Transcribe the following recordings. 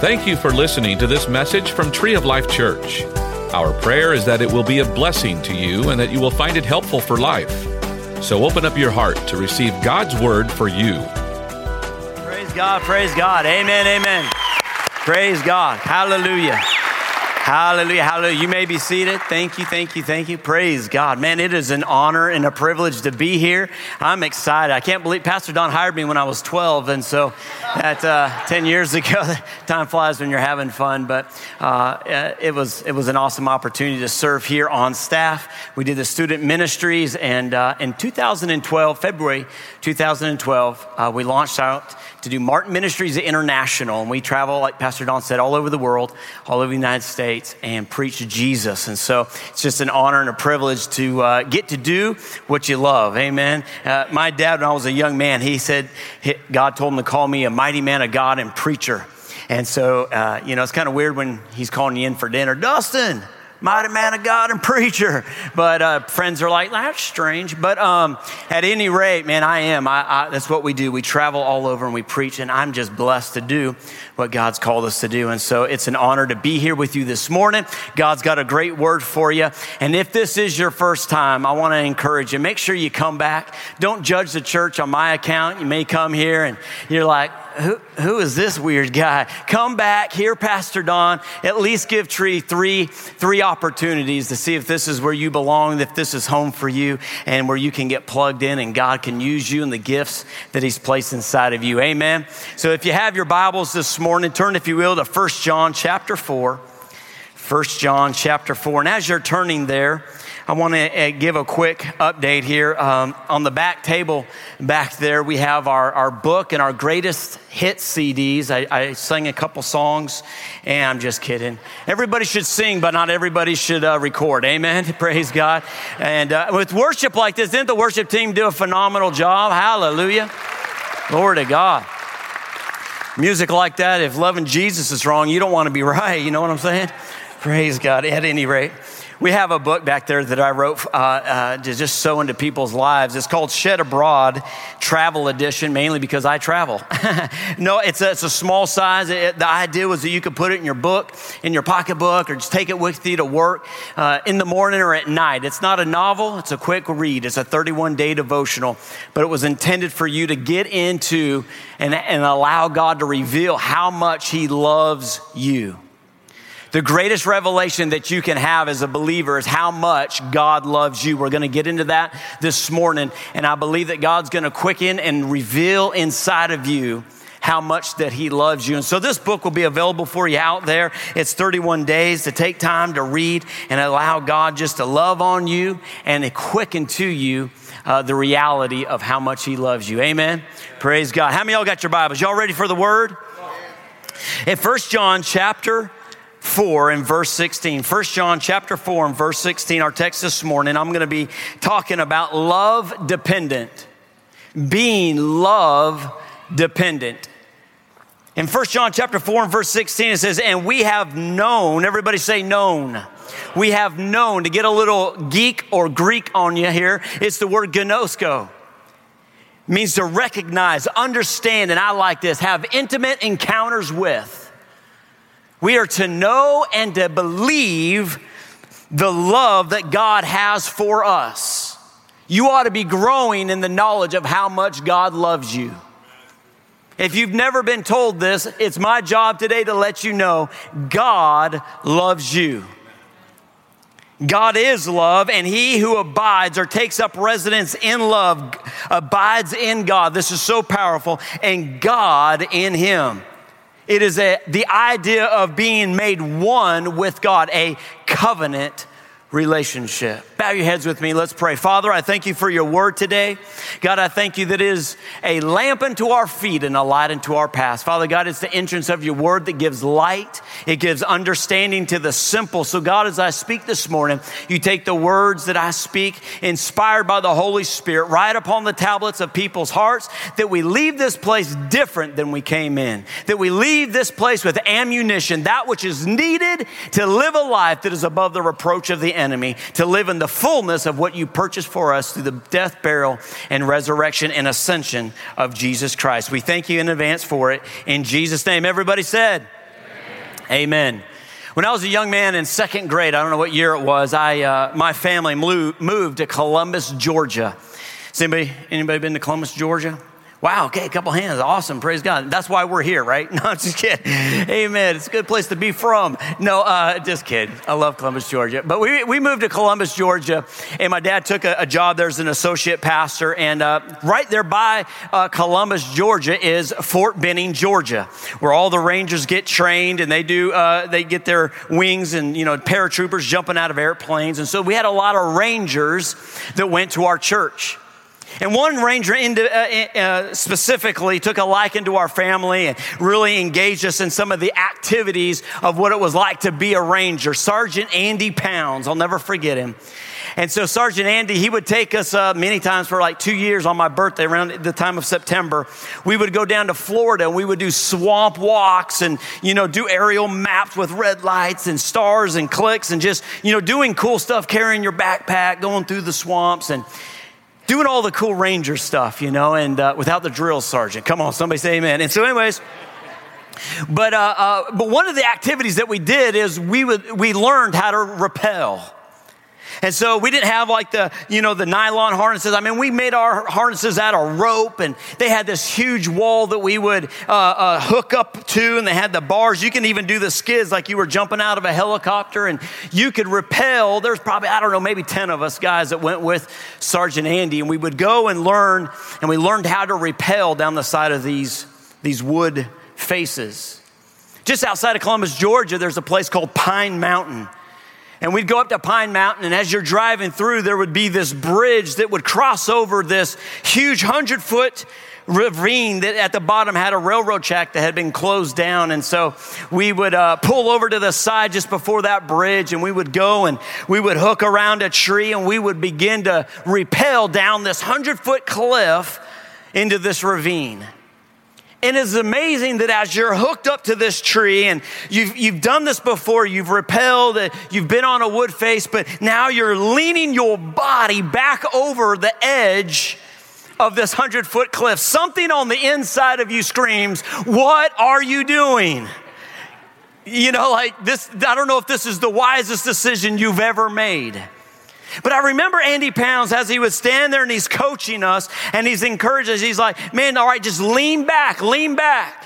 Thank you for listening to this message from Tree of Life Church. Our prayer is that it will be a blessing to you and that you will find it helpful for life. So open up your heart to receive God's word for you. Praise God, praise God. Amen, amen. Praise God. Hallelujah. Hallelujah, hallelujah. You may be seated. Thank you, thank you, thank you. Praise God. Man, it is an honor and a privilege to be here. I'm excited. I can't believe Pastor Don hired me when I was 12. And so at uh, 10 years ago, time flies when you're having fun. But uh, uh, it, was, it was an awesome opportunity to serve here on staff. We did the student ministries. And uh, in 2012, February 2012, uh, we launched out to do Martin Ministries International. And we travel, like Pastor Don said, all over the world, all over the United States, and preach Jesus. And so it's just an honor and a privilege to uh, get to do what you love. Amen. Uh, my dad, when I was a young man, he said God told him to call me a mighty man of God and preacher. And so, uh, you know, it's kind of weird when he's calling you in for dinner. Dustin, mighty man of God and preacher. But uh, friends are like, that's strange. But um, at any rate, man, I am. I, I, that's what we do. We travel all over and we preach, and I'm just blessed to do what God's called us to do. And so it's an honor to be here with you this morning. God's got a great word for you. And if this is your first time, I want to encourage you make sure you come back. Don't judge the church on my account. You may come here and you're like, who, who is this weird guy? Come back, hear Pastor Don, at least give Tree three, three opportunities to see if this is where you belong, if this is home for you, and where you can get plugged in and God can use you and the gifts that He's placed inside of you. Amen. So if you have your Bibles this morning, turn, if you will, to 1 John chapter 4. 1 John chapter 4. And as you're turning there, I want to uh, give a quick update here. Um, on the back table back there, we have our, our book and our greatest hit CDs. I, I sang a couple songs, and I'm just kidding. Everybody should sing, but not everybody should uh, record. Amen. Praise God. And uh, with worship like this, didn't the worship team do a phenomenal job? Hallelujah. Glory to God. Music like that, if loving Jesus is wrong, you don't want to be right. You know what I'm saying? Praise God. At any rate. We have a book back there that I wrote uh, uh, to just sow into people's lives. It's called Shed Abroad Travel Edition, mainly because I travel. no, it's a, it's a small size. It, the idea was that you could put it in your book, in your pocketbook, or just take it with you to work uh, in the morning or at night. It's not a novel, it's a quick read. It's a 31 day devotional, but it was intended for you to get into and, and allow God to reveal how much He loves you. The greatest revelation that you can have as a believer is how much God loves you. We're going to get into that this morning, and I believe that God's going to quicken and reveal inside of you how much that he loves you. And so this book will be available for you out there. It's 31 days to take time to read and allow God just to love on you and quicken to you uh, the reality of how much he loves you. Amen. Praise God. How many y'all got your Bibles? Y'all ready for the word? In First John chapter 4 and verse 16. 1 John chapter 4 and verse 16, our text this morning, I'm going to be talking about love dependent. Being love dependent. In 1 John chapter 4 and verse 16, it says, And we have known, everybody say known. We have known, to get a little geek or Greek on you here, it's the word ginosko. Means to recognize, understand, and I like this, have intimate encounters with. We are to know and to believe the love that God has for us. You ought to be growing in the knowledge of how much God loves you. If you've never been told this, it's my job today to let you know God loves you. God is love, and he who abides or takes up residence in love abides in God. This is so powerful, and God in him. It is a, the idea of being made one with God, a covenant relationship. Bow your heads with me. Let's pray. Father, I thank you for your word today. God, I thank you that is a lamp unto our feet and a light unto our path. Father God, it's the entrance of your word that gives light. It gives understanding to the simple. So God, as I speak this morning, you take the words that I speak, inspired by the Holy Spirit, write upon the tablets of people's hearts, that we leave this place different than we came in. That we leave this place with ammunition, that which is needed to live a life that is above the reproach of the enemy, to live in the fullness of what you purchased for us through the death, burial, and resurrection and ascension of Jesus Christ. We thank you in advance for it. In Jesus' name, everybody said, Amen. When I was a young man in second grade, I don't know what year it was, I, uh, my family moved to Columbus, Georgia. Has anybody, anybody been to Columbus, Georgia? Wow, okay, a couple hands. Awesome. Praise God. That's why we're here, right? No, I'm just kidding. Amen. It's a good place to be from. No, uh, just kidding. I love Columbus, Georgia. But we, we moved to Columbus, Georgia, and my dad took a, a job there as an associate pastor. And uh, right there by uh, Columbus, Georgia is Fort Benning, Georgia, where all the Rangers get trained and they do, uh, they get their wings and, you know, paratroopers jumping out of airplanes. And so we had a lot of Rangers that went to our church. And one ranger uh, uh, specifically took a liking to our family and really engaged us in some of the activities of what it was like to be a ranger. Sergeant Andy Pounds, I'll never forget him. And so Sergeant Andy, he would take us uh, many times for like two years on my birthday around the time of September. We would go down to Florida and we would do swamp walks and, you know, do aerial maps with red lights and stars and clicks and just, you know, doing cool stuff, carrying your backpack, going through the swamps. And, doing all the cool ranger stuff, you know, and uh, without the drill sergeant. Come on, somebody say amen. And so, anyways, but uh, uh, but one of the activities that we did is we would we learned how to rappel. And so we didn't have like the, you know, the nylon harnesses. I mean, we made our harnesses out of rope and they had this huge wall that we would uh, uh, hook up to and they had the bars. You can even do the skids like you were jumping out of a helicopter and you could rappel. There's probably, I don't know, maybe 10 of us guys that went with Sergeant Andy and we would go and learn and we learned how to rappel down the side of these, these wood faces. Just outside of Columbus, Georgia, there's a place called Pine Mountain. And we'd go up to Pine Mountain, and as you're driving through, there would be this bridge that would cross over this huge hundred foot ravine that at the bottom had a railroad track that had been closed down. And so we would uh, pull over to the side just before that bridge and we would go and we would hook around a tree and we would begin to rappel down this hundred foot cliff into this ravine. And it's amazing that as you're hooked up to this tree and you've, you've done this before, you've repelled, you've been on a wood face, but now you're leaning your body back over the edge of this hundred foot cliff. Something on the inside of you screams, What are you doing? You know, like this, I don't know if this is the wisest decision you've ever made. But I remember Andy Pounds as he would stand there and he's coaching us and he's encouraging us. He's like, man, all right, just lean back, lean back.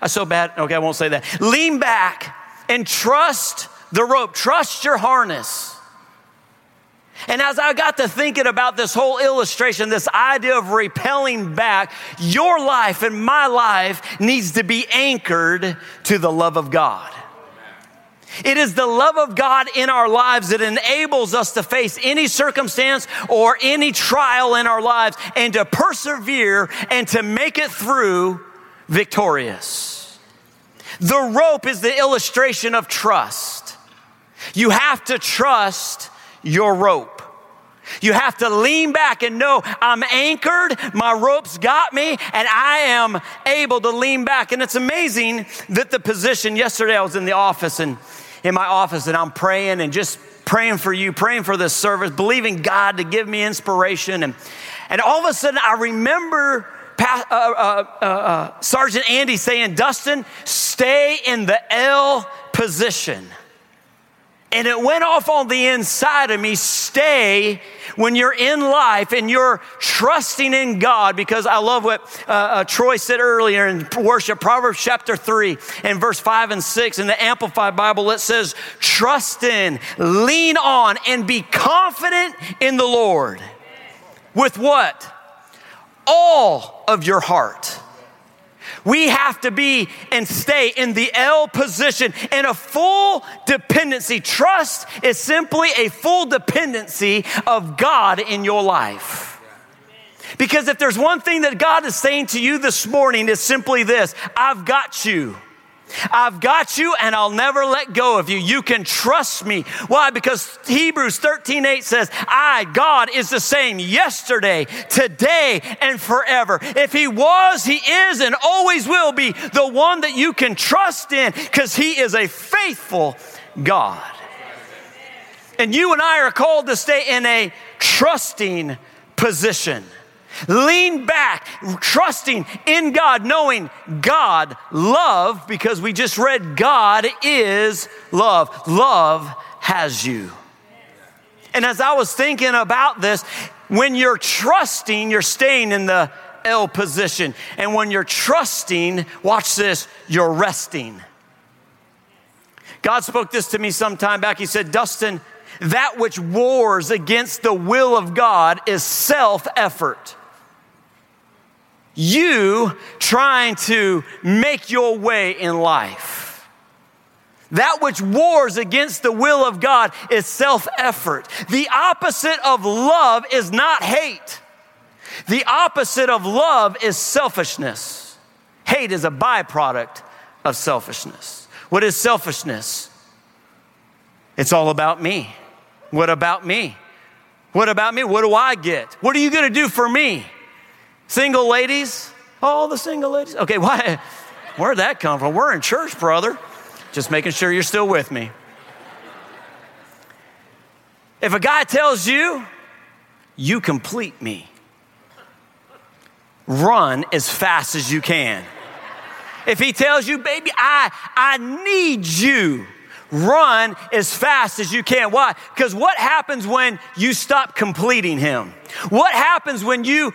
That's so bad. Okay, I won't say that. Lean back and trust the rope, trust your harness. And as I got to thinking about this whole illustration, this idea of repelling back, your life and my life needs to be anchored to the love of God. It is the love of God in our lives that enables us to face any circumstance or any trial in our lives and to persevere and to make it through victorious. The rope is the illustration of trust. You have to trust your rope. You have to lean back and know I'm anchored, my rope's got me, and I am able to lean back. And it's amazing that the position yesterday I was in the office and in my office and I'm praying and just praying for you, praying for this service, believing God to give me inspiration. And, and all of a sudden, I remember uh, uh, uh, uh, Sergeant Andy saying, Dustin, stay in the L position. And it went off on the inside of me stay when you're in life and you're trusting in God, because I love what uh, uh, Troy said earlier in worship, Proverbs chapter 3 and verse 5 and 6 in the Amplified Bible, it says, Trust in, lean on, and be confident in the Lord. With what? All of your heart we have to be and stay in the L position in a full dependency. Trust is simply a full dependency of God in your life. Because if there's one thing that God is saying to you this morning, it's simply this I've got you. I've got you and I'll never let go of you. You can trust me. Why? Because Hebrews 13 8 says, I, God, is the same yesterday, today, and forever. If He was, He is, and always will be the one that you can trust in because He is a faithful God. And you and I are called to stay in a trusting position. Lean back, trusting in God, knowing God love, because we just read God is love. Love has you. And as I was thinking about this, when you're trusting, you're staying in the L position. And when you're trusting, watch this, you're resting. God spoke this to me sometime back. He said, Dustin, that which wars against the will of God is self effort. You trying to make your way in life. That which wars against the will of God is self effort. The opposite of love is not hate. The opposite of love is selfishness. Hate is a byproduct of selfishness. What is selfishness? It's all about me. What about me? What about me? What do I get? What are you going to do for me? Single ladies? All the single ladies? Okay, why? Where'd that come from? We're in church, brother. Just making sure you're still with me. If a guy tells you, you complete me, run as fast as you can. If he tells you, baby, I, I need you, run as fast as you can. Why? Because what happens when you stop completing him? What happens when you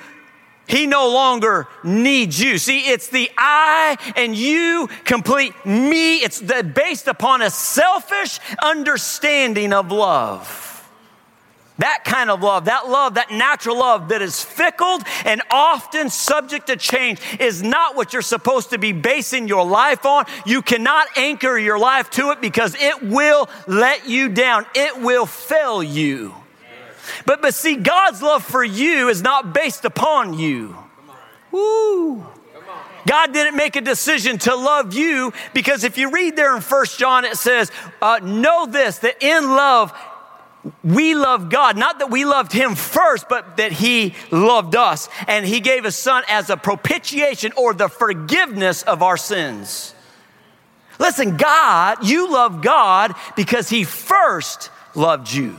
he no longer needs you. See, it's the I and you complete me. It's based upon a selfish understanding of love. That kind of love, that love, that natural love that is fickle and often subject to change is not what you're supposed to be basing your life on. You cannot anchor your life to it because it will let you down. It will fail you. But, but see, God's love for you is not based upon you. Woo. God didn't make a decision to love you because if you read there in First John, it says, uh, Know this, that in love, we love God, not that we loved Him first, but that He loved us. And He gave His Son as a propitiation or the forgiveness of our sins. Listen, God, you love God because He first loved you.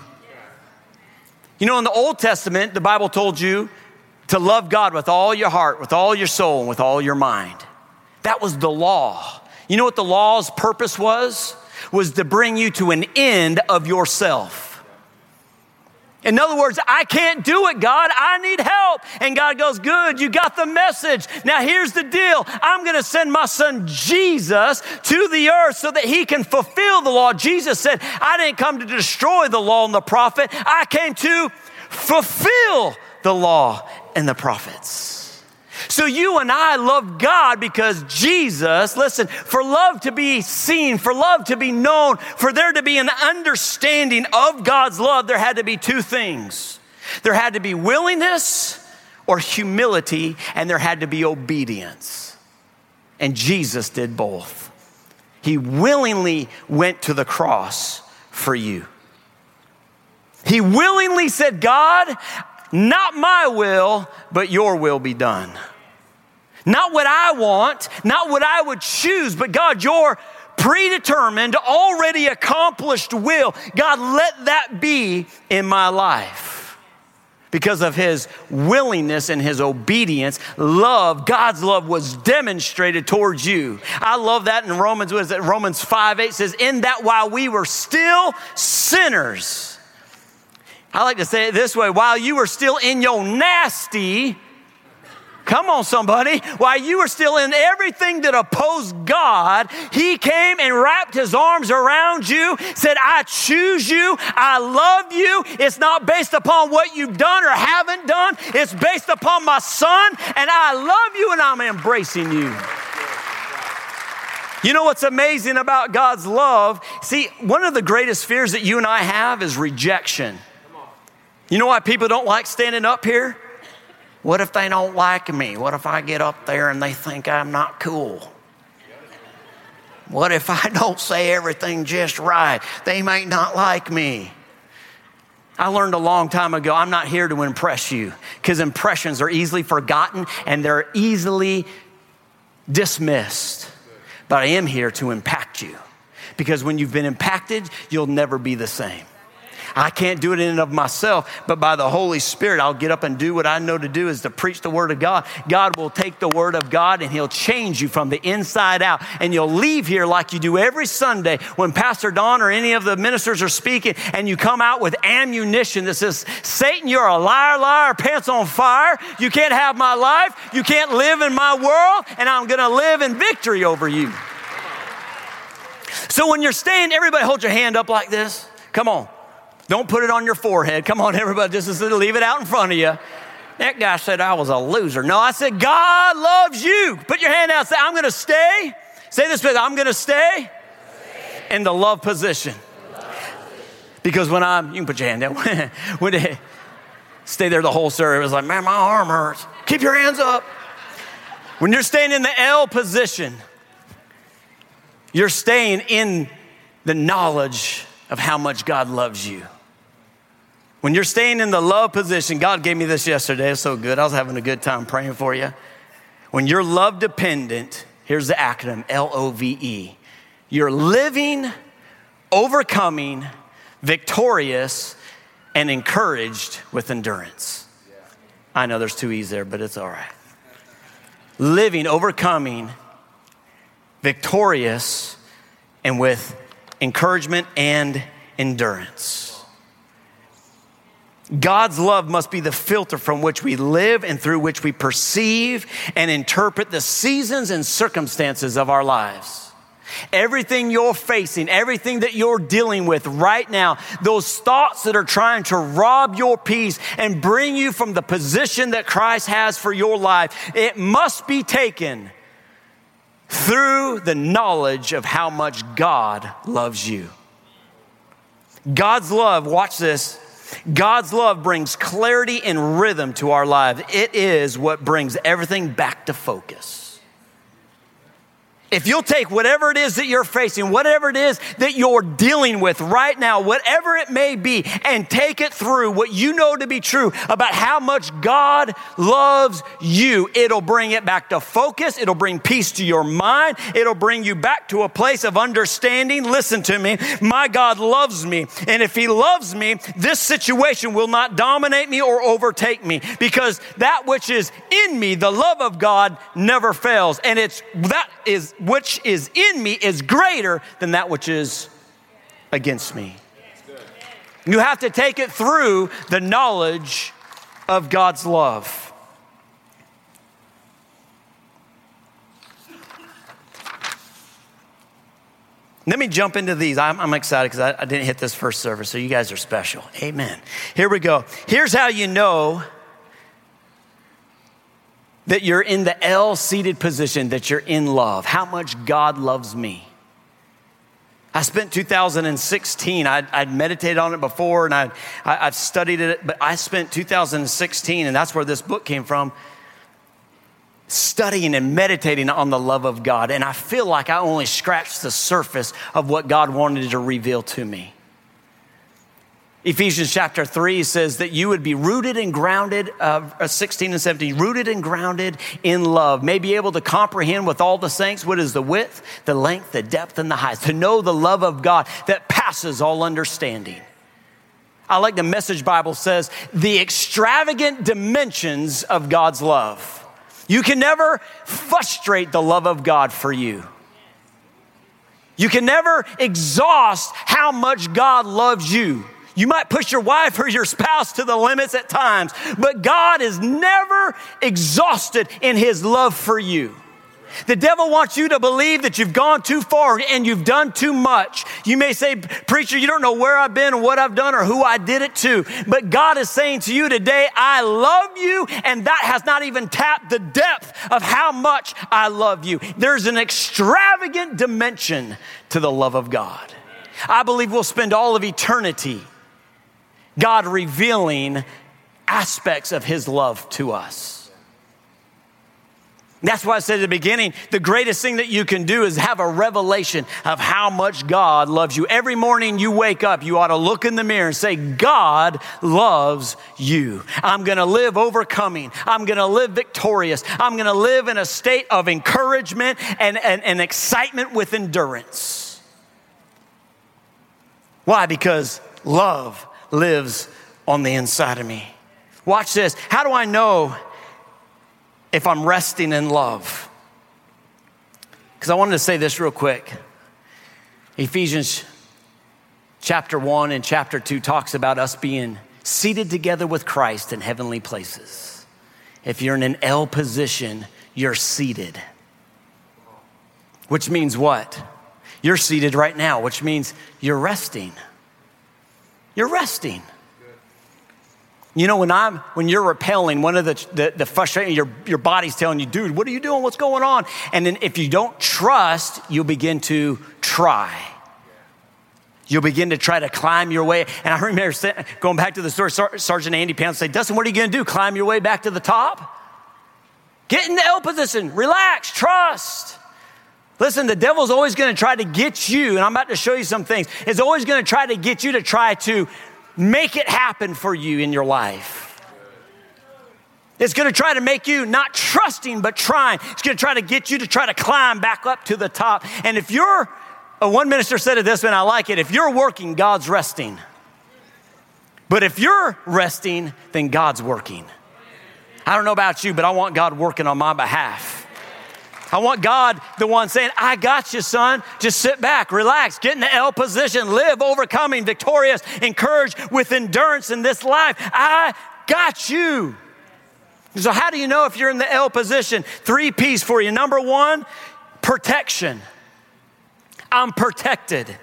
You know, in the Old Testament, the Bible told you to love God with all your heart, with all your soul, and with all your mind. That was the law. You know what the law's purpose was? Was to bring you to an end of yourself. In other words, I can't do it, God. I need help. And God goes, Good, you got the message. Now here's the deal I'm going to send my son Jesus to the earth so that he can fulfill the law. Jesus said, I didn't come to destroy the law and the prophet, I came to fulfill the law and the prophets. So you and I love God because Jesus, listen, for love to be seen, for love to be known, for there to be an understanding of God's love, there had to be two things. There had to be willingness or humility, and there had to be obedience. And Jesus did both. He willingly went to the cross for you. He willingly said, God, not my will, but your will be done. Not what I want, not what I would choose, but God, your predetermined, already accomplished will. God, let that be in my life. Because of his willingness and his obedience, love, God's love was demonstrated towards you. I love that in Romans, what is it? Romans 5 8 says, In that while we were still sinners, I like to say it this way while you were still in your nasty, Come on, somebody. While you were still in everything that opposed God, He came and wrapped His arms around you, said, I choose you, I love you. It's not based upon what you've done or haven't done, it's based upon my Son, and I love you and I'm embracing you. You know what's amazing about God's love? See, one of the greatest fears that you and I have is rejection. You know why people don't like standing up here? What if they don't like me? What if I get up there and they think I'm not cool? What if I don't say everything just right? They might not like me. I learned a long time ago I'm not here to impress you because impressions are easily forgotten and they're easily dismissed. But I am here to impact you because when you've been impacted, you'll never be the same. I can't do it in and of myself, but by the Holy Spirit, I'll get up and do what I know to do is to preach the Word of God. God will take the Word of God and He'll change you from the inside out. And you'll leave here like you do every Sunday when Pastor Don or any of the ministers are speaking, and you come out with ammunition that says, Satan, you're a liar, liar, pants on fire. You can't have my life. You can't live in my world, and I'm going to live in victory over you. So when you're staying, everybody hold your hand up like this. Come on. Don't put it on your forehead. Come on, everybody, just leave it out in front of you. That guy said I was a loser. No, I said, God loves you. Put your hand out. Say, I'm going to stay. Say this, with I'm going to stay in the love position. Because when I'm, you can put your hand down. when they stay there the whole service, it was like, man, my arm hurts. Keep your hands up. When you're staying in the L position, you're staying in the knowledge of how much God loves you. When you're staying in the love position, God gave me this yesterday. It's so good. I was having a good time praying for you. When you're love dependent, here's the acronym L O V E. You're living, overcoming, victorious, and encouraged with endurance. I know there's two E's there, but it's all right. Living, overcoming, victorious, and with encouragement and endurance. God's love must be the filter from which we live and through which we perceive and interpret the seasons and circumstances of our lives. Everything you're facing, everything that you're dealing with right now, those thoughts that are trying to rob your peace and bring you from the position that Christ has for your life, it must be taken through the knowledge of how much God loves you. God's love, watch this. God's love brings clarity and rhythm to our lives. It is what brings everything back to focus. If you'll take whatever it is that you're facing, whatever it is that you're dealing with right now, whatever it may be, and take it through what you know to be true about how much God loves you, it'll bring it back to focus. It'll bring peace to your mind. It'll bring you back to a place of understanding. Listen to me. My God loves me. And if He loves me, this situation will not dominate me or overtake me because that which is in me, the love of God, never fails. And it's that is which is in me is greater than that which is against me. You have to take it through the knowledge of God's love. Let me jump into these. I'm, I'm excited because I, I didn't hit this first service, so you guys are special. Amen. Here we go. Here's how you know that you're in the L seated position, that you're in love, how much God loves me. I spent 2016, I'd, I'd meditated on it before and I'd, I, I've studied it, but I spent 2016, and that's where this book came from, studying and meditating on the love of God. And I feel like I only scratched the surface of what God wanted to reveal to me. Ephesians chapter 3 says that you would be rooted and grounded, uh, uh, 16 and 17, rooted and grounded in love, may be able to comprehend with all the saints what is the width, the length, the depth, and the height, to know the love of God that passes all understanding. I like the message Bible says, the extravagant dimensions of God's love. You can never frustrate the love of God for you. You can never exhaust how much God loves you. You might push your wife or your spouse to the limits at times, but God is never exhausted in his love for you. The devil wants you to believe that you've gone too far and you've done too much. You may say, Preacher, you don't know where I've been or what I've done or who I did it to. But God is saying to you today, I love you, and that has not even tapped the depth of how much I love you. There's an extravagant dimension to the love of God. I believe we'll spend all of eternity God revealing aspects of his love to us. That's why I said at the beginning the greatest thing that you can do is have a revelation of how much God loves you. Every morning you wake up, you ought to look in the mirror and say, God loves you. I'm going to live overcoming. I'm going to live victorious. I'm going to live in a state of encouragement and, and, and excitement with endurance. Why? Because love lives on the inside of me. Watch this. How do I know if I'm resting in love? Because I wanted to say this real quick. Ephesians chapter 1 and chapter 2 talks about us being seated together with Christ in heavenly places. If you're in an L position, you're seated. Which means what? You're seated right now, which means you're resting. You're resting. You know, when I'm when you're repelling, one of the the, the frustrating your your body's telling you, dude, what are you doing? What's going on? And then if you don't trust, you'll begin to try. You'll begin to try to climb your way. And I remember going back to the story, Sergeant Andy Pounds say, Dustin, what are you going to do? Climb your way back to the top? Get in the L position, relax, trust. Listen, the devil's always going to try to get you, and I'm about to show you some things. It's always going to try to get you to try to make it happen for you in your life. It's going to try to make you not trusting, but trying. It's going to try to get you to try to climb back up to the top. And if you're, uh, one minister said it this way, and I like it if you're working, God's resting. But if you're resting, then God's working. I don't know about you, but I want God working on my behalf. I want God, the one saying, I got you, son. Just sit back, relax, get in the L position, live overcoming, victorious, encouraged with endurance in this life. I got you. So, how do you know if you're in the L position? Three P's for you. Number one, protection. I'm protected.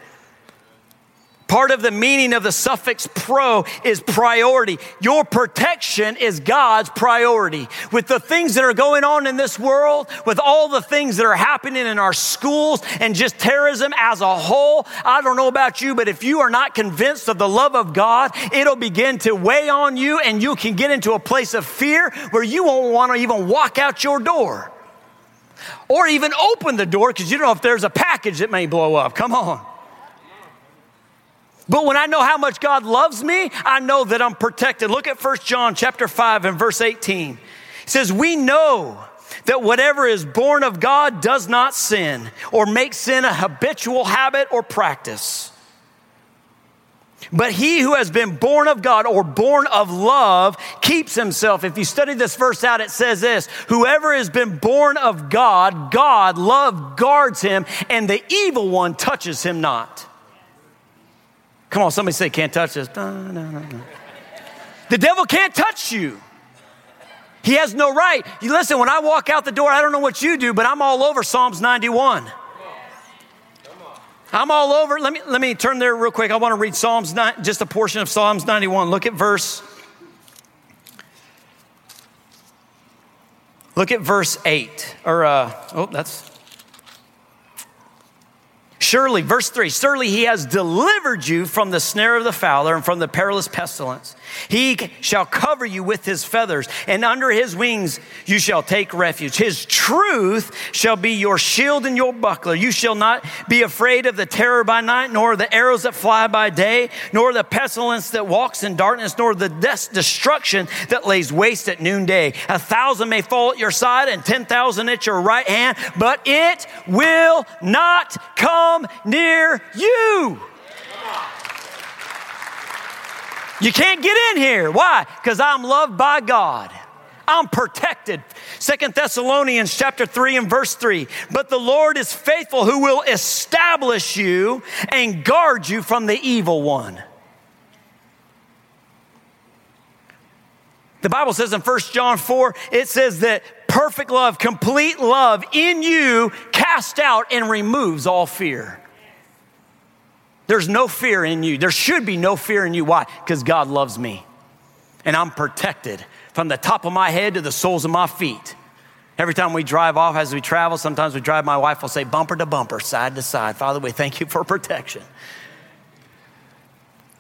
Part of the meaning of the suffix pro is priority. Your protection is God's priority. With the things that are going on in this world, with all the things that are happening in our schools and just terrorism as a whole, I don't know about you, but if you are not convinced of the love of God, it'll begin to weigh on you and you can get into a place of fear where you won't want to even walk out your door or even open the door because you don't know if there's a package that may blow up. Come on. But when I know how much God loves me, I know that I'm protected. Look at 1 John chapter 5 and verse 18. It says, We know that whatever is born of God does not sin or make sin a habitual habit or practice. But he who has been born of God or born of love keeps himself. If you study this verse out, it says this Whoever has been born of God, God, love guards him, and the evil one touches him not. Come on, somebody say, can't touch no. The devil can't touch you. He has no right. You listen, when I walk out the door, I don't know what you do, but I'm all over Psalms 91. I'm all over. Let me let me turn there real quick. I want to read Psalms 9, just a portion of Psalms 91. Look at verse. Look at verse 8. Or uh, oh, that's Surely, verse 3 Surely he has delivered you from the snare of the fowler and from the perilous pestilence. He shall cover you with his feathers, and under his wings you shall take refuge. His truth shall be your shield and your buckler. You shall not be afraid of the terror by night, nor the arrows that fly by day, nor the pestilence that walks in darkness, nor the destruction that lays waste at noonday. A thousand may fall at your side and 10,000 at your right hand, but it will not come come near you. You can't get in here. Why? Because I'm loved by God. I'm protected. Second Thessalonians chapter 3 and verse 3. But the Lord is faithful who will establish you and guard you from the evil one. The Bible says in 1 John 4, it says that perfect love, complete love in you casts out and removes all fear. There's no fear in you. There should be no fear in you. Why? Because God loves me. And I'm protected from the top of my head to the soles of my feet. Every time we drive off as we travel, sometimes we drive, my wife will say bumper to bumper, side to side. Father, we thank you for protection.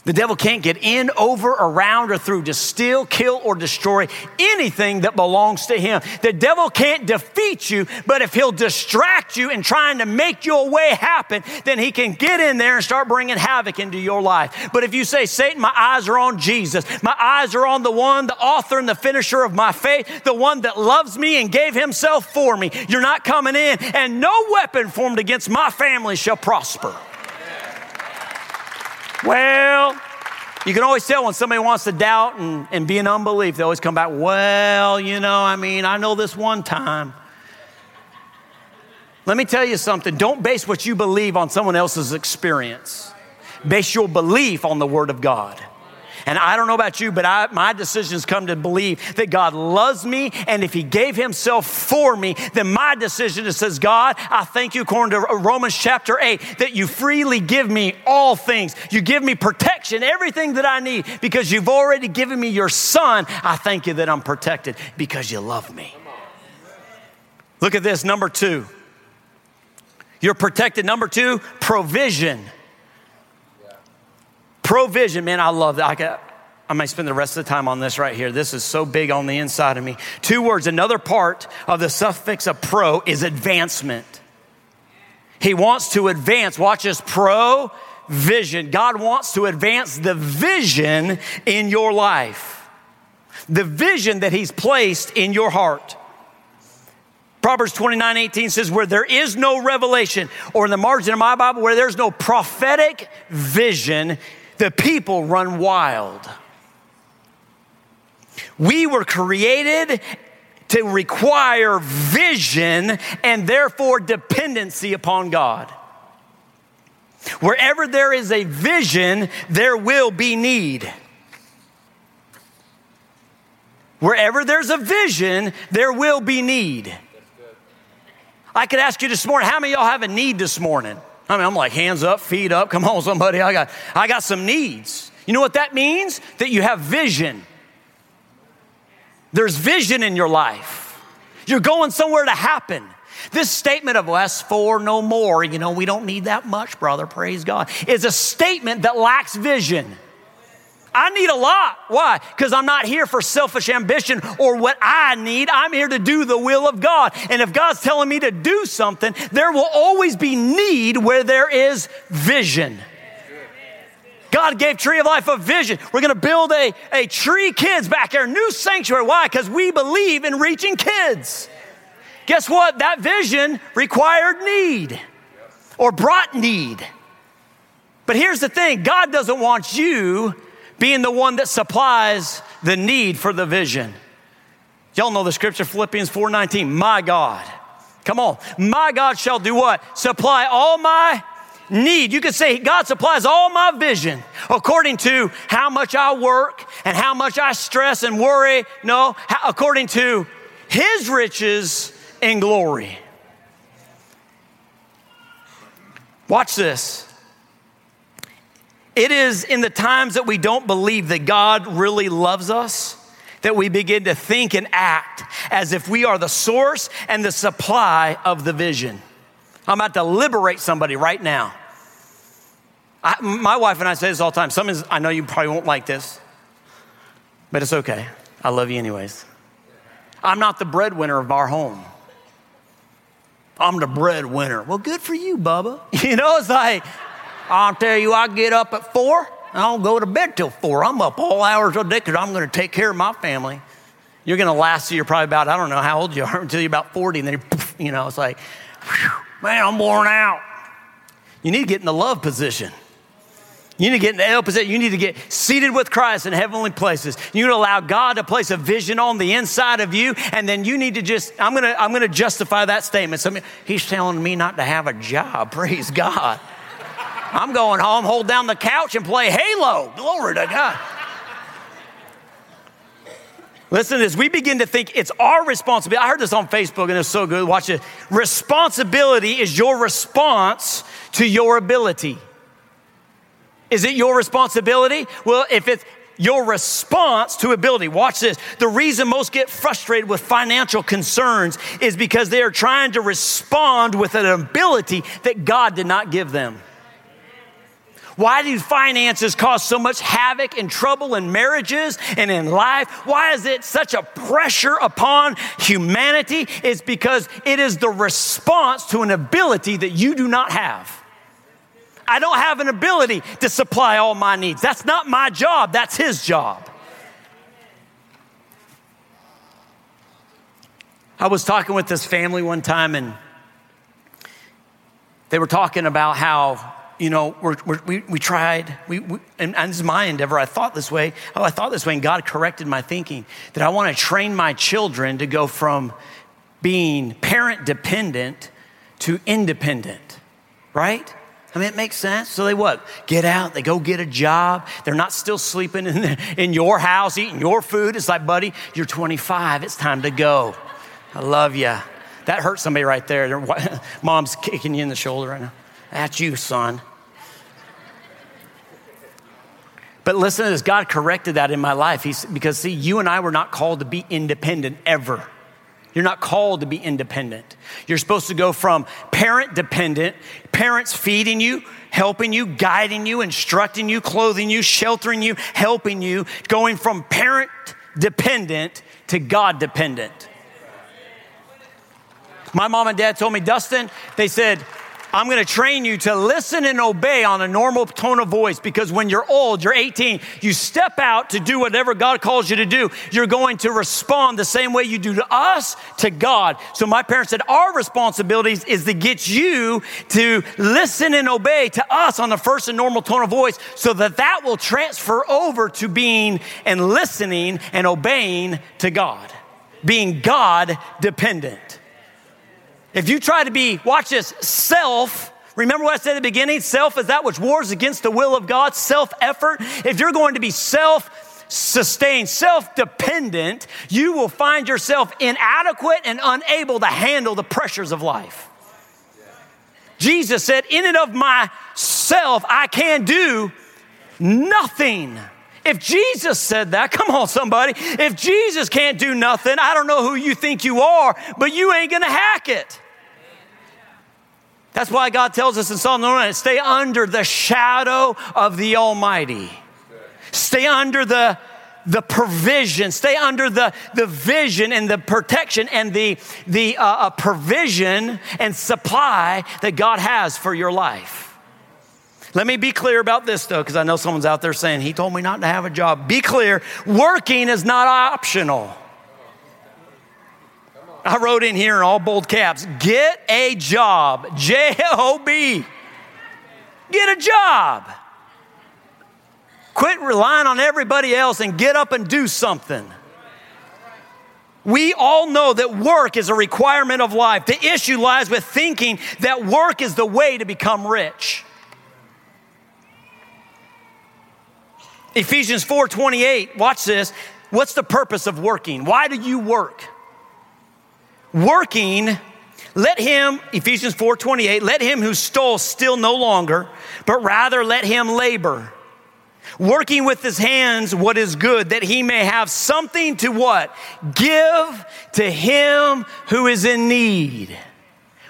The devil can't get in, over, around, or through to steal, kill, or destroy anything that belongs to him. The devil can't defeat you, but if he'll distract you in trying to make your way happen, then he can get in there and start bringing havoc into your life. But if you say, Satan, my eyes are on Jesus, my eyes are on the one, the author and the finisher of my faith, the one that loves me and gave himself for me, you're not coming in, and no weapon formed against my family shall prosper. Well, You can always tell when somebody wants to doubt and, and be in unbelief. They always come back, well, you know, I mean, I know this one time. Let me tell you something. Don't base what you believe on someone else's experience. Base your belief on the Word of God. And I don't know about you, but I, my decisions come to believe that God loves me. And if He gave Himself for me, then my decision is says, God, I thank you, according to Romans chapter 8, that you freely give me all things. You give me protection, everything that I need, because you've already given me your Son. I thank you that I'm protected because you love me. Look at this, number two. You're protected. Number two, provision. Provision, man, I love that. I, could, I might spend the rest of the time on this right here. This is so big on the inside of me. Two words, another part of the suffix of pro is advancement. He wants to advance. Watch this pro vision. God wants to advance the vision in your life, the vision that He's placed in your heart. Proverbs 29 18 says, Where there is no revelation, or in the margin of my Bible, where there's no prophetic vision, the people run wild. We were created to require vision and therefore dependency upon God. Wherever there is a vision, there will be need. Wherever there's a vision, there will be need. I could ask you this morning, how many of y'all have a need this morning? I mean, I'm like hands up, feet up. Come on, somebody. I got, I got some needs. You know what that means? That you have vision. There's vision in your life. You're going somewhere to happen. This statement of less for no more, you know, we don't need that much, brother, praise God, is a statement that lacks vision. I need a lot. Why? Because I'm not here for selfish ambition or what I need. I'm here to do the will of God. And if God's telling me to do something, there will always be need where there is vision. God gave Tree of Life a vision. We're going to build a, a tree kids back there, new sanctuary. Why? Because we believe in reaching kids. Guess what? That vision required need or brought need. But here's the thing God doesn't want you being the one that supplies the need for the vision. Y'all know the scripture, Philippians 4:19. My God. Come on. My God shall do what? Supply all my need. You could say God supplies all my vision according to how much I work and how much I stress and worry. No, according to his riches in glory. Watch this. It is in the times that we don't believe that God really loves us that we begin to think and act as if we are the source and the supply of the vision. I'm about to liberate somebody right now. I, my wife and I say this all the time. Some I know you probably won't like this, but it's okay. I love you anyways. I'm not the breadwinner of our home. I'm the breadwinner. Well, good for you, Bubba. You know, it's like, I'll tell you, I get up at four, I don't go to bed till four. I'm up all hours of the day because I'm going to take care of my family. You're going to last till you're probably about, I don't know how old you are, until you're about 40, and then you know, it's like, man, I'm worn out. You need to get in the love position. You need to get in the L position. You need to get seated with Christ in heavenly places. You need to allow God to place a vision on the inside of you, and then you need to just, I'm gonna, I'm gonna justify that statement. So, he's telling me not to have a job. Praise God. I'm going home, hold down the couch, and play Halo. Glory to God. Listen as we begin to think it's our responsibility. I heard this on Facebook and it's so good. Watch it. Responsibility is your response to your ability. Is it your responsibility? Well, if it's your response to ability. Watch this. The reason most get frustrated with financial concerns is because they are trying to respond with an ability that God did not give them. Why do finances cause so much havoc and trouble in marriages and in life? Why is it such a pressure upon humanity? It's because it is the response to an ability that you do not have. I don't have an ability to supply all my needs. That's not my job, that's his job. I was talking with this family one time and they were talking about how you know, we're, we're, we we, tried, we, we, and, and this is my endeavor. I thought this way. Oh, I thought this way, and God corrected my thinking that I want to train my children to go from being parent dependent to independent, right? I mean, it makes sense. So they what? Get out, they go get a job. They're not still sleeping in, the, in your house, eating your food. It's like, buddy, you're 25, it's time to go. I love you. That hurt somebody right there. Mom's kicking you in the shoulder right now. That's you, son. But listen to this God corrected that in my life. He's, because, see, you and I were not called to be independent ever. You're not called to be independent. You're supposed to go from parent dependent, parents feeding you, helping you, guiding you, instructing you, clothing you, sheltering you, helping you, going from parent dependent to God dependent. My mom and dad told me, Dustin, they said, I'm going to train you to listen and obey on a normal tone of voice because when you're old, you're 18, you step out to do whatever God calls you to do. You're going to respond the same way you do to us, to God. So my parents said, our responsibilities is to get you to listen and obey to us on the first and normal tone of voice so that that will transfer over to being and listening and obeying to God, being God dependent. If you try to be, watch this, self, remember what I said at the beginning? Self is that which wars against the will of God, self effort. If you're going to be self sustained, self dependent, you will find yourself inadequate and unable to handle the pressures of life. Jesus said, In and of myself, I can do nothing. If Jesus said that, come on, somebody. If Jesus can't do nothing, I don't know who you think you are, but you ain't gonna hack it. That's why God tells us in Psalm 99 stay under the shadow of the Almighty. Stay under the, the provision, stay under the, the vision and the protection and the, the uh, uh, provision and supply that God has for your life. Let me be clear about this though, because I know someone's out there saying, He told me not to have a job. Be clear, working is not optional. I wrote in here in all bold caps get a job. J O B. Get a job. Quit relying on everybody else and get up and do something. We all know that work is a requirement of life. The issue lies with thinking that work is the way to become rich. Ephesians 4:28, watch this. What's the purpose of working? Why do you work? Working let him ephesians 4.28 let him who stole steal no longer but rather let him labor working with his hands what is good that he may have something to what? Give to him who is in need.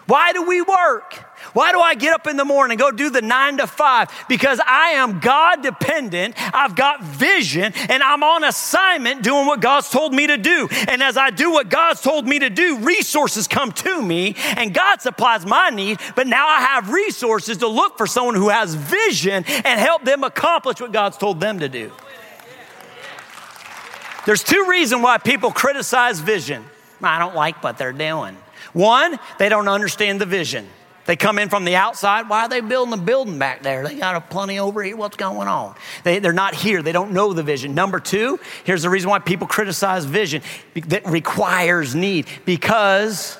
Why do we work why do I get up in the morning, and go do the nine to five? Because I am God dependent. I've got vision and I'm on assignment doing what God's told me to do. And as I do what God's told me to do, resources come to me and God supplies my need. But now I have resources to look for someone who has vision and help them accomplish what God's told them to do. There's two reasons why people criticize vision. I don't like what they're doing. One, they don't understand the vision. They come in from the outside. Why are they building a building back there? They got a plenty over here. What's going on? They, they're not here. They don't know the vision. Number two, here's the reason why people criticize vision that requires need because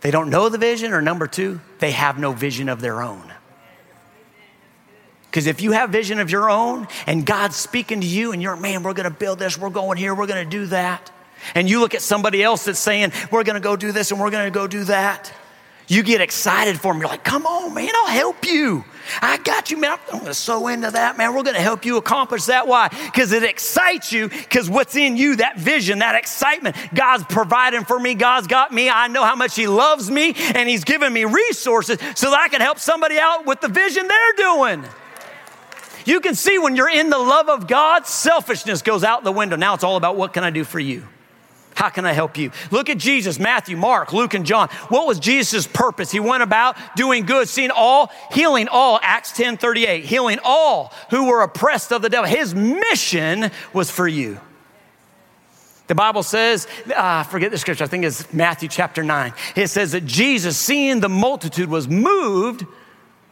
they don't know the vision, or number two, they have no vision of their own. Because if you have vision of your own and God's speaking to you and you're, man, we're going to build this, we're going here, we're going to do that. And you look at somebody else that's saying, we're going to go do this and we're going to go do that you get excited for them. You're like, come on, man, I'll help you. I got you, man. I'm going to sow into that, man. We're going to help you accomplish that. Why? Because it excites you, because what's in you, that vision, that excitement. God's providing for me. God's got me. I know how much He loves me, and He's given me resources so that I can help somebody out with the vision they're doing. You can see when you're in the love of God, selfishness goes out the window. Now it's all about what can I do for you? How can I help you? Look at Jesus, Matthew, Mark, Luke, and John. What was Jesus' purpose? He went about doing good, seeing all, healing all, Acts 10 38, healing all who were oppressed of the devil. His mission was for you. The Bible says, uh, forget the scripture, I think it's Matthew chapter 9. It says that Jesus, seeing the multitude, was moved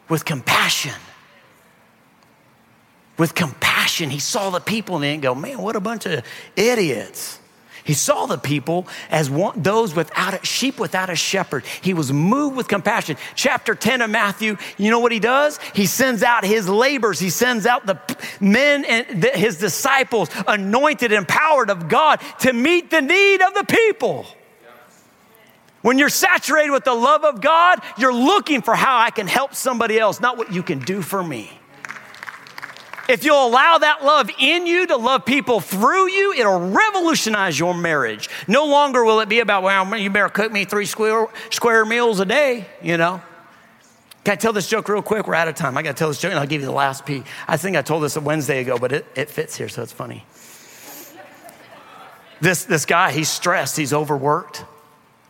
with compassion. With compassion, he saw the people and he didn't go, man, what a bunch of idiots. He saw the people as one, those without a sheep without a shepherd. He was moved with compassion. Chapter 10 of Matthew, you know what he does? He sends out his laborers. He sends out the men and the, his disciples, anointed, and empowered of God to meet the need of the people. When you're saturated with the love of God, you're looking for how I can help somebody else, not what you can do for me. If you'll allow that love in you to love people through you, it'll revolutionize your marriage. No longer will it be about, well, you better cook me three square, square meals a day, you know. Can I tell this joke real quick? We're out of time. I got to tell this joke and I'll give you the last piece. I think I told this a Wednesday ago, but it, it fits here, so it's funny. This, this guy, he's stressed, he's overworked.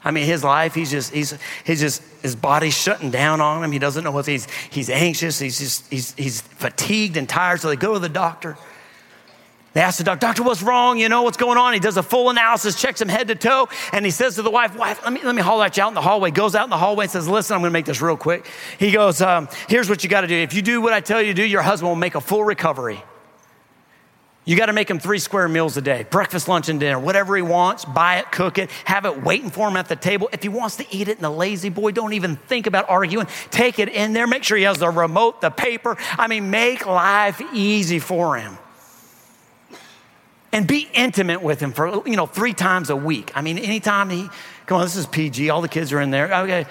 I mean, his life, he's just, he's, he's just, his body's shutting down on him. He doesn't know what he's, he's anxious. He's just, he's, he's fatigued and tired. So they go to the doctor. They ask the doctor, Doctor, what's wrong? You know, what's going on? He does a full analysis, checks him head to toe, and he says to the wife, Wife, let me, let me haul at you out in the hallway. Goes out in the hallway and says, Listen, I'm going to make this real quick. He goes, um, Here's what you got to do. If you do what I tell you to do, your husband will make a full recovery. You got to make him three square meals a day breakfast, lunch, and dinner. Whatever he wants, buy it, cook it, have it waiting for him at the table. If he wants to eat it in the lazy boy, don't even think about arguing. Take it in there. Make sure he has the remote, the paper. I mean, make life easy for him. And be intimate with him for, you know, three times a week. I mean, anytime he, come on, this is PG, all the kids are in there. Okay.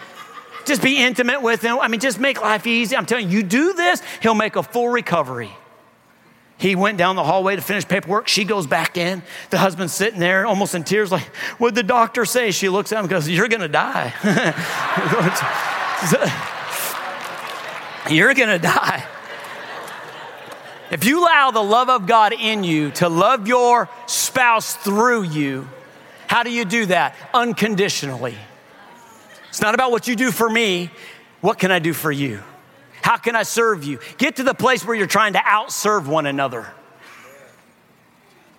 Just be intimate with him. I mean, just make life easy. I'm telling you, you do this, he'll make a full recovery. He went down the hallway to finish paperwork. She goes back in. The husband's sitting there almost in tears, like, What'd the doctor say? She looks at him and goes, You're gonna die. You're gonna die. If you allow the love of God in you to love your spouse through you, how do you do that? Unconditionally. It's not about what you do for me, what can I do for you? How can I serve you? Get to the place where you're trying to outserve one another.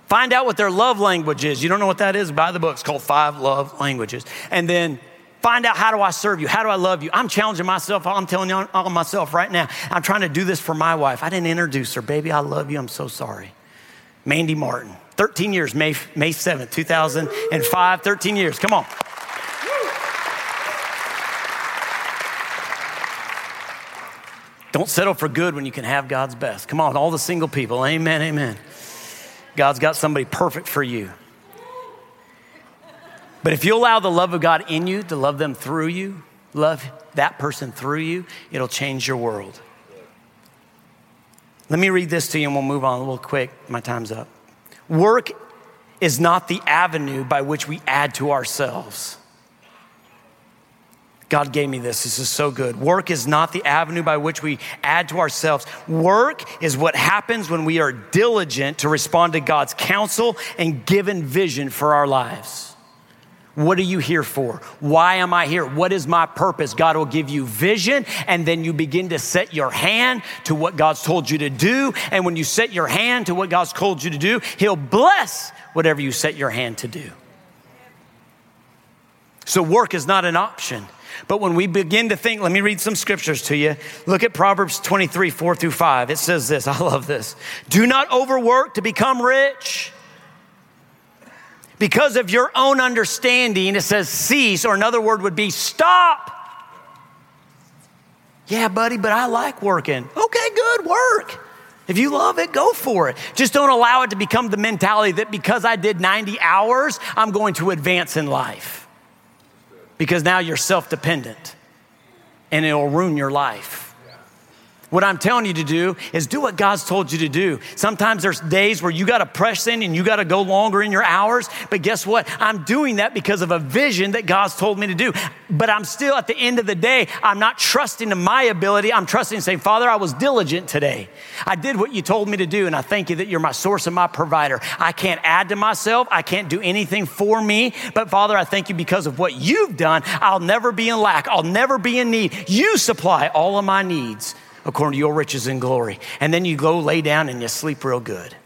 Find out what their love language is. You don't know what that is? Buy the book. It's called Five Love Languages. And then find out how do I serve you? How do I love you? I'm challenging myself. I'm telling you all myself right now. I'm trying to do this for my wife. I didn't introduce her. Baby, I love you. I'm so sorry. Mandy Martin. 13 years, May, May 7th, 2005. 13 years. Come on. Don't settle for good when you can have God's best. Come on, all the single people. Amen, amen. God's got somebody perfect for you. But if you allow the love of God in you to love them through you, love that person through you, it'll change your world. Let me read this to you and we'll move on a little quick. My time's up. Work is not the avenue by which we add to ourselves. God gave me this. This is so good. Work is not the avenue by which we add to ourselves. Work is what happens when we are diligent to respond to God's counsel and given vision for our lives. What are you here for? Why am I here? What is my purpose? God will give you vision, and then you begin to set your hand to what God's told you to do. And when you set your hand to what God's told you to do, He'll bless whatever you set your hand to do. So, work is not an option. But when we begin to think, let me read some scriptures to you. Look at Proverbs 23, 4 through 5. It says this, I love this. Do not overwork to become rich. Because of your own understanding, it says cease, or another word would be stop. Yeah, buddy, but I like working. Okay, good, work. If you love it, go for it. Just don't allow it to become the mentality that because I did 90 hours, I'm going to advance in life because now you're self dependent and it'll ruin your life. What I'm telling you to do is do what God's told you to do. Sometimes there's days where you got to press in and you got to go longer in your hours. But guess what? I'm doing that because of a vision that God's told me to do. But I'm still at the end of the day, I'm not trusting in my ability. I'm trusting saying, Father, I was diligent today. I did what you told me to do. And I thank you that you're my source and my provider. I can't add to myself. I can't do anything for me. But Father, I thank you because of what you've done. I'll never be in lack. I'll never be in need. You supply all of my needs according to your riches and glory. And then you go lay down and you sleep real good.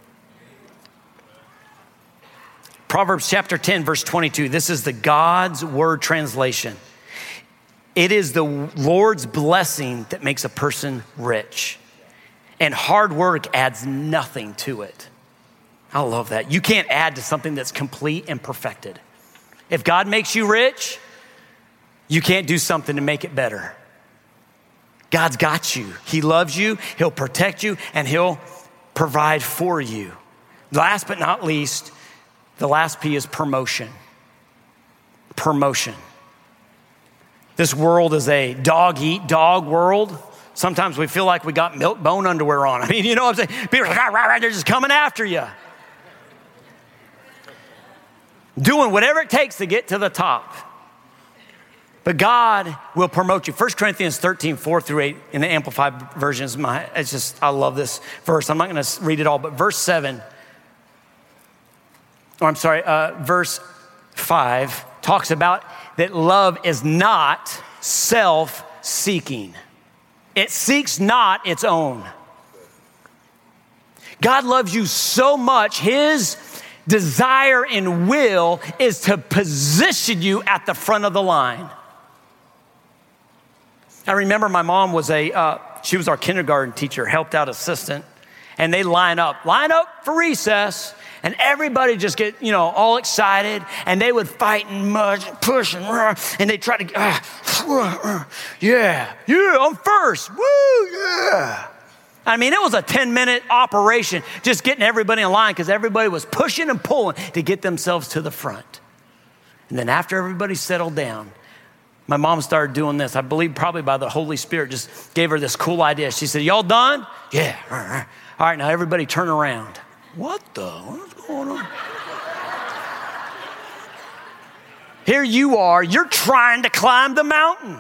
Proverbs chapter 10, verse 22. This is the God's word translation. It is the Lord's blessing that makes a person rich. And hard work adds nothing to it. I love that. You can't add to something that's complete and perfected. If God makes you rich, you can't do something to make it better. God's got you. He loves you, He'll protect you, and He'll provide for you. Last but not least, the last P is promotion. Promotion. This world is a dog eat dog world. Sometimes we feel like we got milk bone underwear on. I mean, you know what I'm saying? People are like, ah, they're just coming after you. Doing whatever it takes to get to the top. But God will promote you. 1 Corinthians 13, 4 through 8 in the Amplified version is my, it's just, I love this verse. I'm not going to read it all, but verse 7, or I'm sorry, uh, verse 5 talks about that love is not self seeking, it seeks not its own. God loves you so much, His desire and will is to position you at the front of the line. I remember my mom was a, uh, she was our kindergarten teacher, helped out assistant, and they line up, line up for recess and everybody just get you know all excited and they would fight and mush and push and and they try to uh, yeah yeah i'm first woo yeah I mean, it was a 10 minute operation just getting everybody in line because everybody was pushing and pulling to get themselves to the front. And then after everybody settled down, my mom started doing this. I believe probably by the Holy Spirit, just gave her this cool idea. She said, Y'all done? Yeah. All right, now everybody turn around. What the? What's going on? Here you are, you're trying to climb the mountain.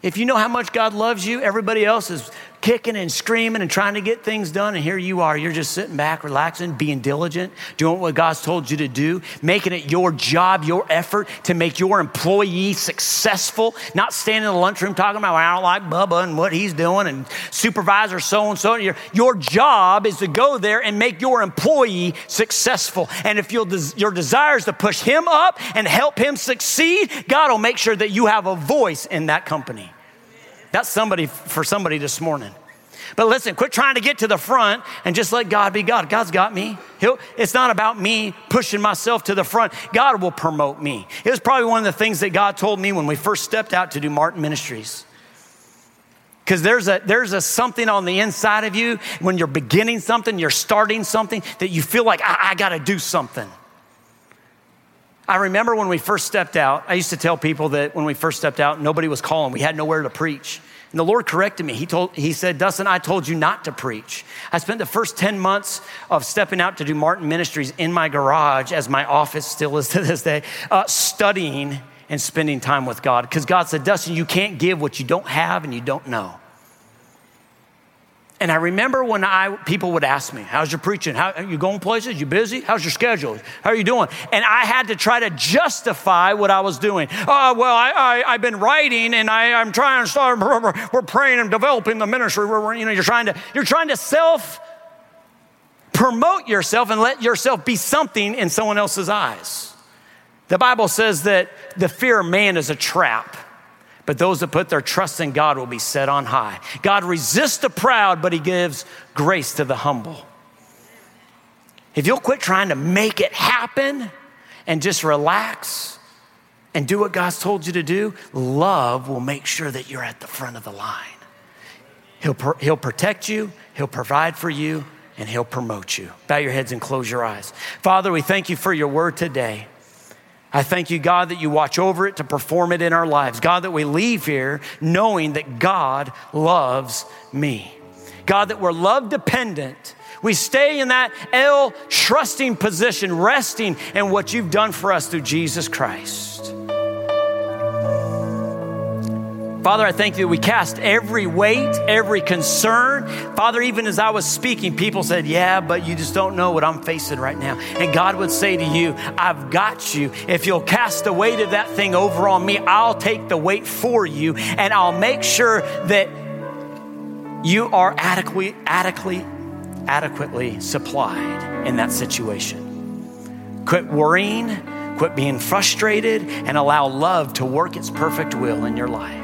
If you know how much God loves you, everybody else is kicking and screaming and trying to get things done. And here you are, you're just sitting back, relaxing, being diligent, doing what God's told you to do, making it your job, your effort to make your employee successful, not standing in the lunchroom talking about, well, I don't like Bubba and what he's doing and supervisor so and so. Your job is to go there and make your employee successful. And if your desire is to push him up and help him succeed, God will make sure that you have a voice in that company. That's somebody for somebody this morning. But listen, quit trying to get to the front and just let God be God. God's got me. He'll, it's not about me pushing myself to the front. God will promote me. It was probably one of the things that God told me when we first stepped out to do Martin Ministries. Because there's a, there's a something on the inside of you when you're beginning something, you're starting something that you feel like, I, I got to do something. I remember when we first stepped out, I used to tell people that when we first stepped out, nobody was calling. We had nowhere to preach. And the Lord corrected me. He, told, he said, Dustin, I told you not to preach. I spent the first 10 months of stepping out to do Martin Ministries in my garage, as my office still is to this day, uh, studying and spending time with God. Because God said, Dustin, you can't give what you don't have and you don't know. And I remember when I people would ask me, "How's your preaching? How are you going places? You busy? How's your schedule? How are you doing?" And I had to try to justify what I was doing. Oh, well, I, I have been writing, and I, I'm trying to start. We're praying and developing the ministry. We're, you know, you're trying to you're trying to self promote yourself and let yourself be something in someone else's eyes. The Bible says that the fear of man is a trap. But those that put their trust in God will be set on high. God resists the proud, but he gives grace to the humble. If you'll quit trying to make it happen and just relax and do what God's told you to do, love will make sure that you're at the front of the line. He'll, he'll protect you, He'll provide for you, and He'll promote you. Bow your heads and close your eyes. Father, we thank you for your word today. I thank you, God, that you watch over it to perform it in our lives. God, that we leave here knowing that God loves me. God, that we're love dependent. We stay in that L trusting position, resting in what you've done for us through Jesus Christ. Father, I thank you that we cast every weight, every concern. Father, even as I was speaking, people said, Yeah, but you just don't know what I'm facing right now. And God would say to you, I've got you. If you'll cast the weight of that thing over on me, I'll take the weight for you and I'll make sure that you are adequately, adequately, adequately supplied in that situation. Quit worrying Quit being frustrated and allow love to work its perfect will in your life.